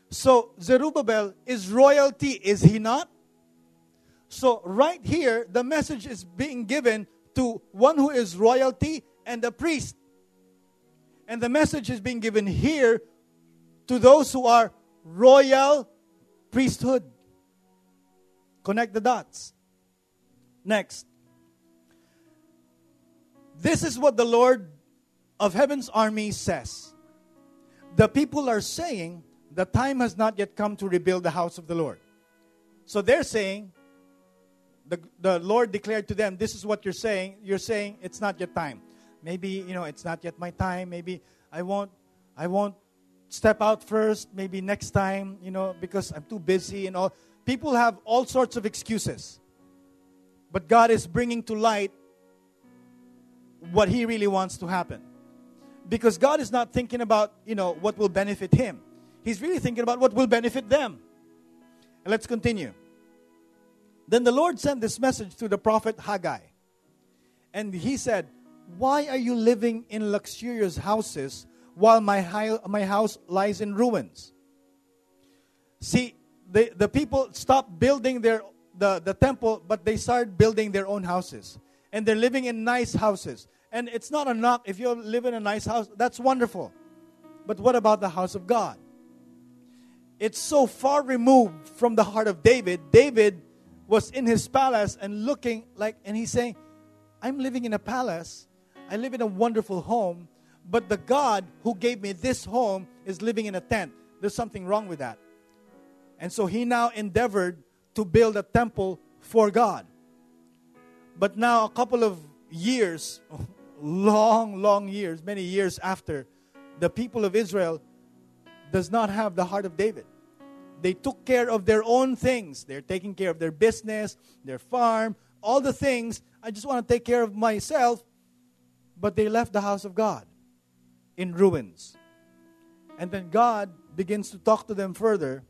So Zerubbabel is royalty, is he not? So right here, the message is being given to one who is royalty and a priest. And the message is being given here to those who are royal priesthood. Connect the dots. Next. This is what the Lord of heaven's army says. The people are saying the time has not yet come to rebuild the house of the Lord. So they're saying, the, the Lord declared to them, This is what you're saying. You're saying it's not yet time. Maybe, you know, it's not yet my time. Maybe I won't I won't step out first, maybe next time, you know, because I'm too busy and all. People have all sorts of excuses. But God is bringing to light what he really wants to happen. Because God is not thinking about, you know, what will benefit him. He's really thinking about what will benefit them. And let's continue. Then the Lord sent this message to the prophet Haggai. And he said, Why are you living in luxurious houses while my, my house lies in ruins? See, the, the people stopped building their, the, the temple, but they started building their own houses. And they're living in nice houses. And it's not a knock if you live in a nice house, that's wonderful. But what about the house of God? It's so far removed from the heart of David. David was in his palace and looking like, and he's saying, I'm living in a palace. I live in a wonderful home, but the God who gave me this home is living in a tent. There's something wrong with that. And so he now endeavored to build a temple for God. But now, a couple of years, long, long years, many years after, the people of Israel does not have the heart of David. They took care of their own things. They're taking care of their business, their farm, all the things. I just want to take care of myself. But they left the house of God in ruins. And then God begins to talk to them further.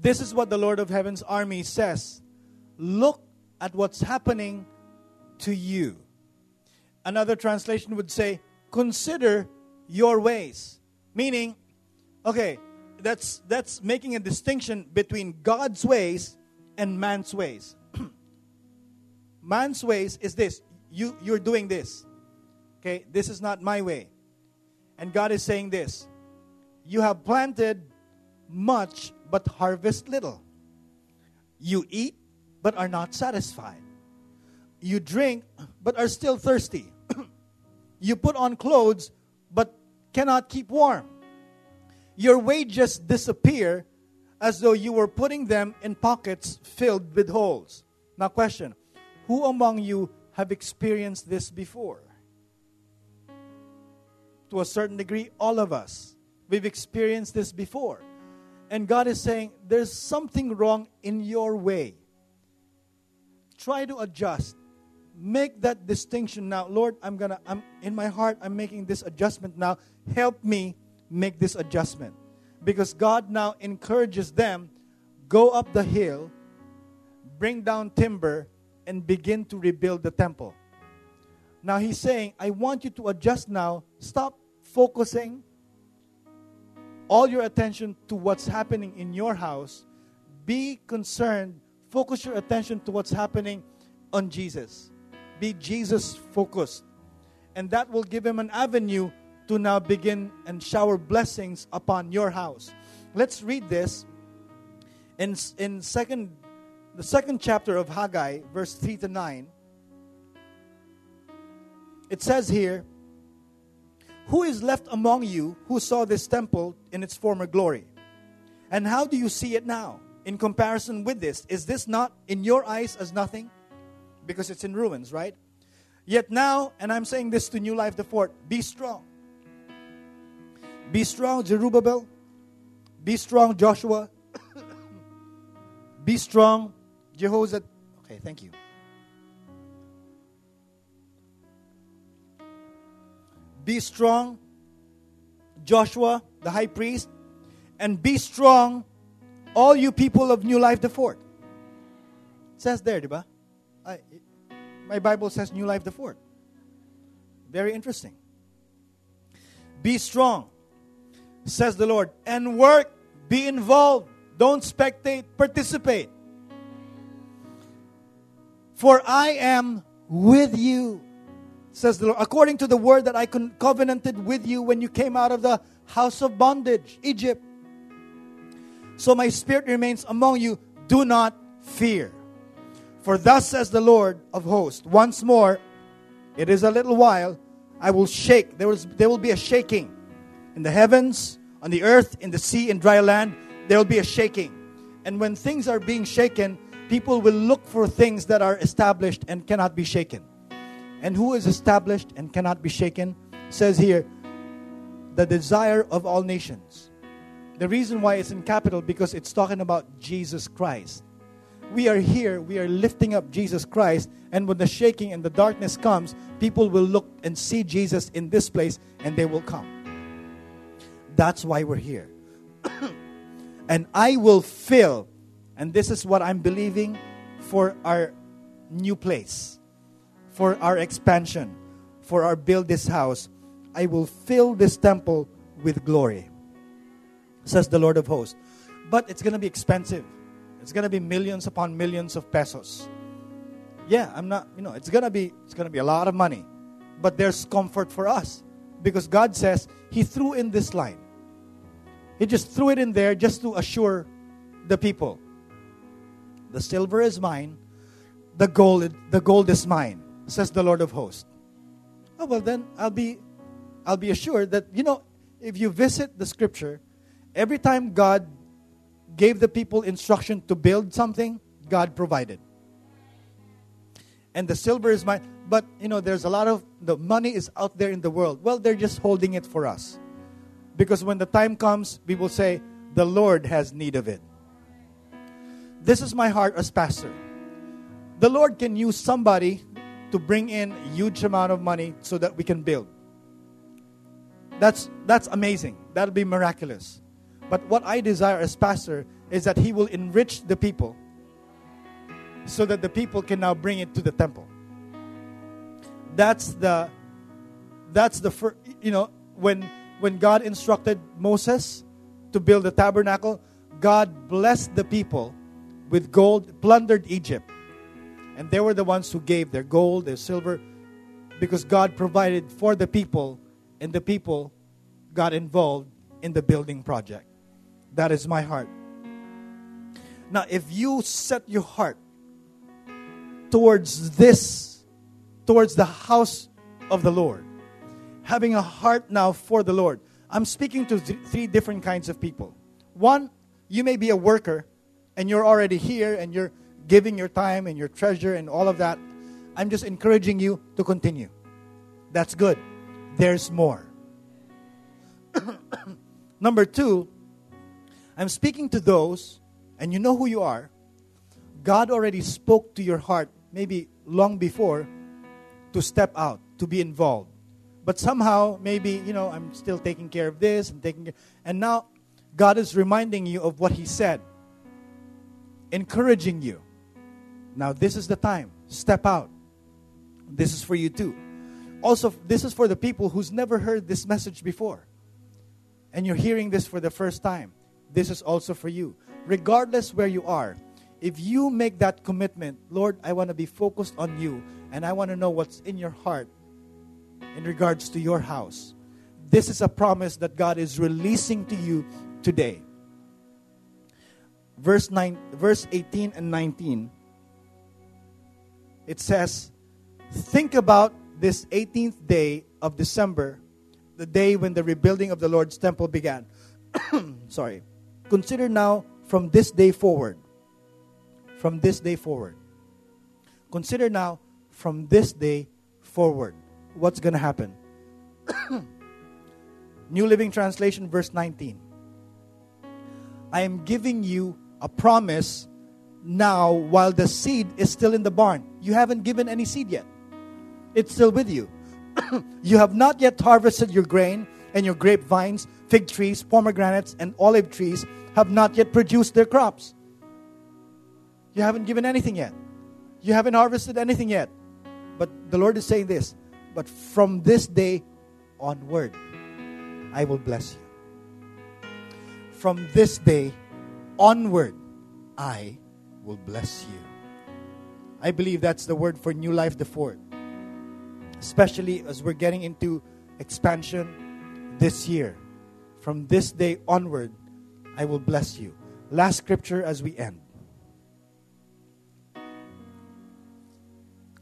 This is what the Lord of Heaven's army says Look at what's happening to you. Another translation would say, Consider your ways. Meaning, okay, that's that's making a distinction between God's ways and man's ways. man's ways is this. You you're doing this. Okay, this is not my way. And God is saying this. You have planted much but harvest little. You eat but are not satisfied. You drink but are still thirsty. you put on clothes but cannot keep warm. Your wages disappear as though you were putting them in pockets filled with holes. Now, question Who among you have experienced this before? To a certain degree, all of us. We've experienced this before. And God is saying, There's something wrong in your way. Try to adjust. make that distinction now. Lord, I'm to, I'm in my heart, I'm making this adjustment now. Help me make this adjustment. Because God now encourages them go up the hill, bring down timber, and begin to rebuild the temple. Now he's saying, I want you to adjust now. Stop focusing all your attention to what's happening in your house. Be concerned, focus your attention to what's happening on Jesus. Be Jesus focused. And that will give him an avenue to now begin and shower blessings upon your house. Let's read this in, in second, the second chapter of Haggai, verse 3 to 9. It says here, Who is left among you who saw this temple in its former glory? And how do you see it now in comparison with this? Is this not in your eyes as nothing? Because it's in ruins, right? Yet now, and I'm saying this to New Life the Fort, be strong be strong, Zerubbabel. Be strong, Joshua. Be strong, Jehoshaphat. Okay, thank you. Be strong, Joshua, the high priest, and be strong, all you people of New Life the Fort. It says there, diba? I, my Bible says New Life the Fort. Very interesting. Be strong says the Lord. And work, be involved. Don't spectate, participate. For I am with you, says the Lord, according to the word that I covenanted with you when you came out of the house of bondage, Egypt. So my spirit remains among you. Do not fear. For thus says the Lord of hosts, once more, it is a little while, I will shake. There, was, there will be a shaking in the heavens, on the earth, in the sea, in dry land, there will be a shaking. And when things are being shaken, people will look for things that are established and cannot be shaken. And who is established and cannot be shaken? Says here, the desire of all nations. The reason why it's in capital because it's talking about Jesus Christ. We are here, we are lifting up Jesus Christ, and when the shaking and the darkness comes, people will look and see Jesus in this place and they will come. That's why we're here. and I will fill, and this is what I'm believing for our new place, for our expansion, for our build this house. I will fill this temple with glory, says the Lord of hosts. But it's going to be expensive. It's going to be millions upon millions of pesos. Yeah, I'm not, you know, it's going to be it's going to be a lot of money. But there's comfort for us because God says he threw in this line. He just threw it in there just to assure the people. The silver is mine, the gold, the gold is mine, says the Lord of hosts. Oh well then I'll be I'll be assured that you know if you visit the scripture, every time God gave the people instruction to build something, God provided. And the silver is mine. But you know, there's a lot of the money is out there in the world. Well, they're just holding it for us. Because when the time comes, we will say, The Lord has need of it. This is my heart as pastor. The Lord can use somebody to bring in a huge amount of money so that we can build. That's, that's amazing. That'll be miraculous. But what I desire as pastor is that He will enrich the people so that the people can now bring it to the temple. That's the that's the first, you know, when when God instructed Moses to build the tabernacle, God blessed the people with gold, plundered Egypt. And they were the ones who gave their gold, their silver, because God provided for the people, and the people got involved in the building project. That is my heart. Now, if you set your heart towards this, towards the house of the Lord, having a heart now for the Lord. I'm speaking to th- three different kinds of people. One, you may be a worker and you're already here and you're giving your time and your treasure and all of that. I'm just encouraging you to continue. That's good. There's more. Number two, I'm speaking to those, and you know who you are. God already spoke to your heart, maybe long before, to step out, to be involved. But somehow, maybe, you know, I'm still taking care of this and taking and now God is reminding you of what He said, encouraging you. Now, this is the time. Step out. This is for you too. Also, this is for the people who's never heard this message before. And you're hearing this for the first time. This is also for you. Regardless where you are, if you make that commitment, Lord, I want to be focused on you and I want to know what's in your heart in regards to your house. This is a promise that God is releasing to you today. Verse 9 verse 18 and 19 it says think about this 18th day of December the day when the rebuilding of the Lord's temple began. Sorry. Consider now from this day forward. From this day forward. Consider now from this day forward what's going to happen. New Living Translation, verse 19. I am giving you a promise now while the seed is still in the barn. You haven't given any seed yet, it's still with you. you have not yet harvested your grain, and your grapevines, fig trees, pomegranates, and olive trees have not yet produced their crops. You haven't given anything yet. You haven't harvested anything yet. But the Lord is saying this but from this day onward, I will bless you. From this day onward, I will bless you. I believe that's the word for New Life the Fort. Especially as we're getting into expansion this year. From this day onward, I will bless you. Last scripture as we end.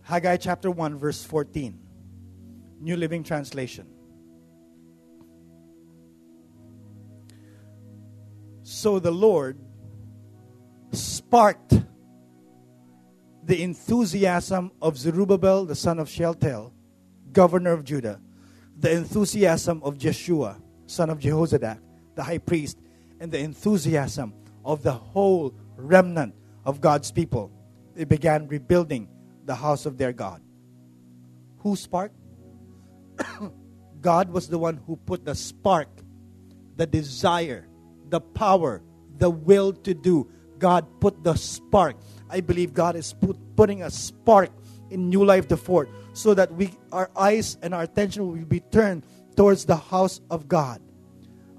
Haggai chapter 1, verse 14. New Living Translation. So the Lord sparked the enthusiasm of Zerubbabel, the son of Shealtiel, governor of Judah, the enthusiasm of Jeshua, son of Jehozadak, the high priest, and the enthusiasm of the whole remnant of God's people. They began rebuilding the house of their God. Who sparked? God was the one who put the spark, the desire, the power, the will to do. God put the spark. I believe God is put, putting a spark in New Life the Fort so that we our eyes and our attention will be turned towards the house of God.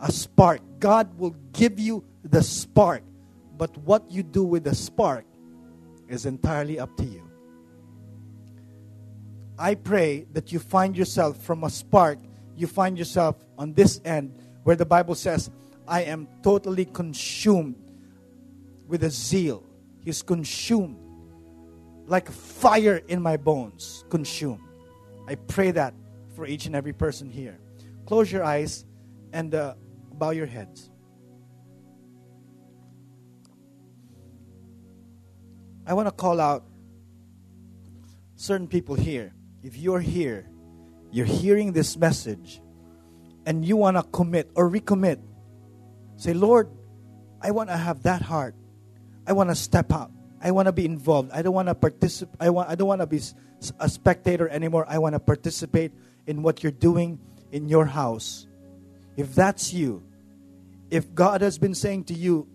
A spark. God will give you the spark. But what you do with the spark is entirely up to you. I pray that you find yourself from a spark, you find yourself on this end where the Bible says, I am totally consumed with a zeal. He's consumed like fire in my bones, consumed. I pray that for each and every person here. Close your eyes and uh, bow your heads. I want to call out certain people here if you're here, you're hearing this message, and you want to commit or recommit, say, Lord, I want to have that heart. I want to step out. I want to be involved. I don't want to participate. I want. I don't want to be a spectator anymore. I want to participate in what you're doing in your house. If that's you, if God has been saying to you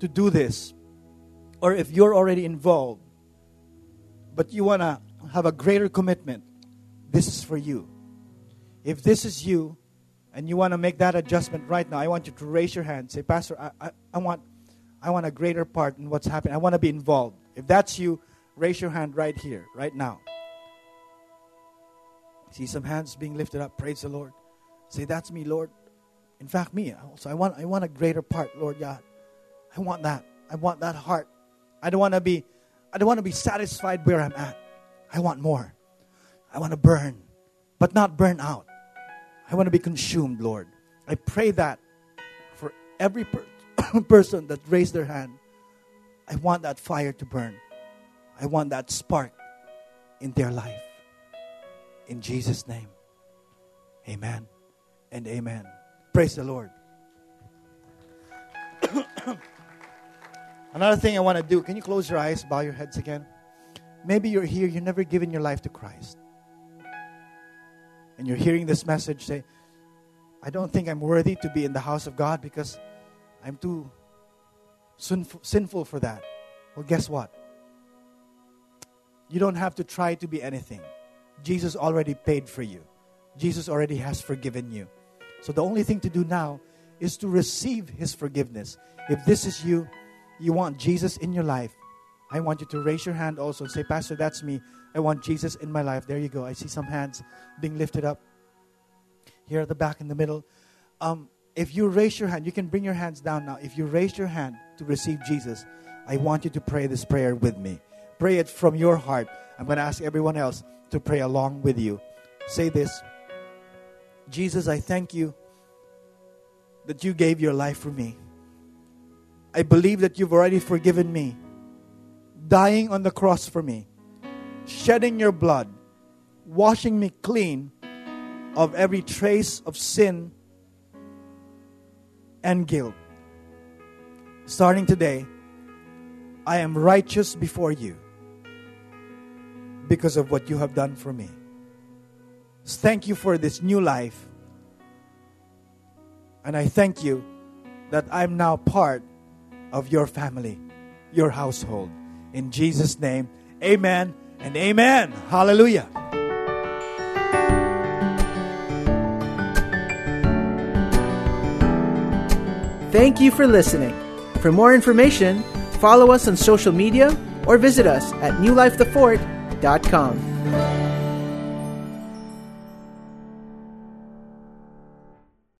to do this, or if you're already involved, but you want to have a greater commitment, this is for you. If this is you and you want to make that adjustment right now, I want you to raise your hand. Say, Pastor, I, I, I, want, I want a greater part in what's happening. I want to be involved. If that's you, raise your hand right here, right now. See some hands being lifted up. Praise the Lord. Say, that's me, Lord. In fact, me also. I want, I want a greater part, Lord God. I want that. I want that heart. I don't want to be, I don't want to be satisfied where I'm at. I want more. I want to burn, but not burn out. I want to be consumed, Lord. I pray that for every per- person that raised their hand, I want that fire to burn. I want that spark in their life. In Jesus' name, amen and amen. Praise the Lord. Another thing I want to do, can you close your eyes, bow your heads again? Maybe you're here, you've never given your life to Christ. and you're hearing this message, say, I don't think I'm worthy to be in the house of God because I'm too sinful, sinful for that. Well, guess what? You don't have to try to be anything. Jesus already paid for you, Jesus already has forgiven you. So the only thing to do now is to receive His forgiveness. If this is you, you want Jesus in your life, I want you to raise your hand also and say, Pastor, that's me. I want Jesus in my life. There you go. I see some hands being lifted up here at the back in the middle. Um, if you raise your hand, you can bring your hands down now. If you raise your hand to receive Jesus, I want you to pray this prayer with me. Pray it from your heart. I'm going to ask everyone else to pray along with you. Say this Jesus, I thank you that you gave your life for me. I believe that you've already forgiven me, dying on the cross for me, shedding your blood, washing me clean of every trace of sin and guilt. Starting today, I am righteous before you because of what you have done for me. Thank you for this new life. And I thank you that I'm now part of your family, your household. In Jesus' name, amen and amen. Hallelujah. Thank you for listening. For more information, follow us on social media or visit us at newlifethefort.com.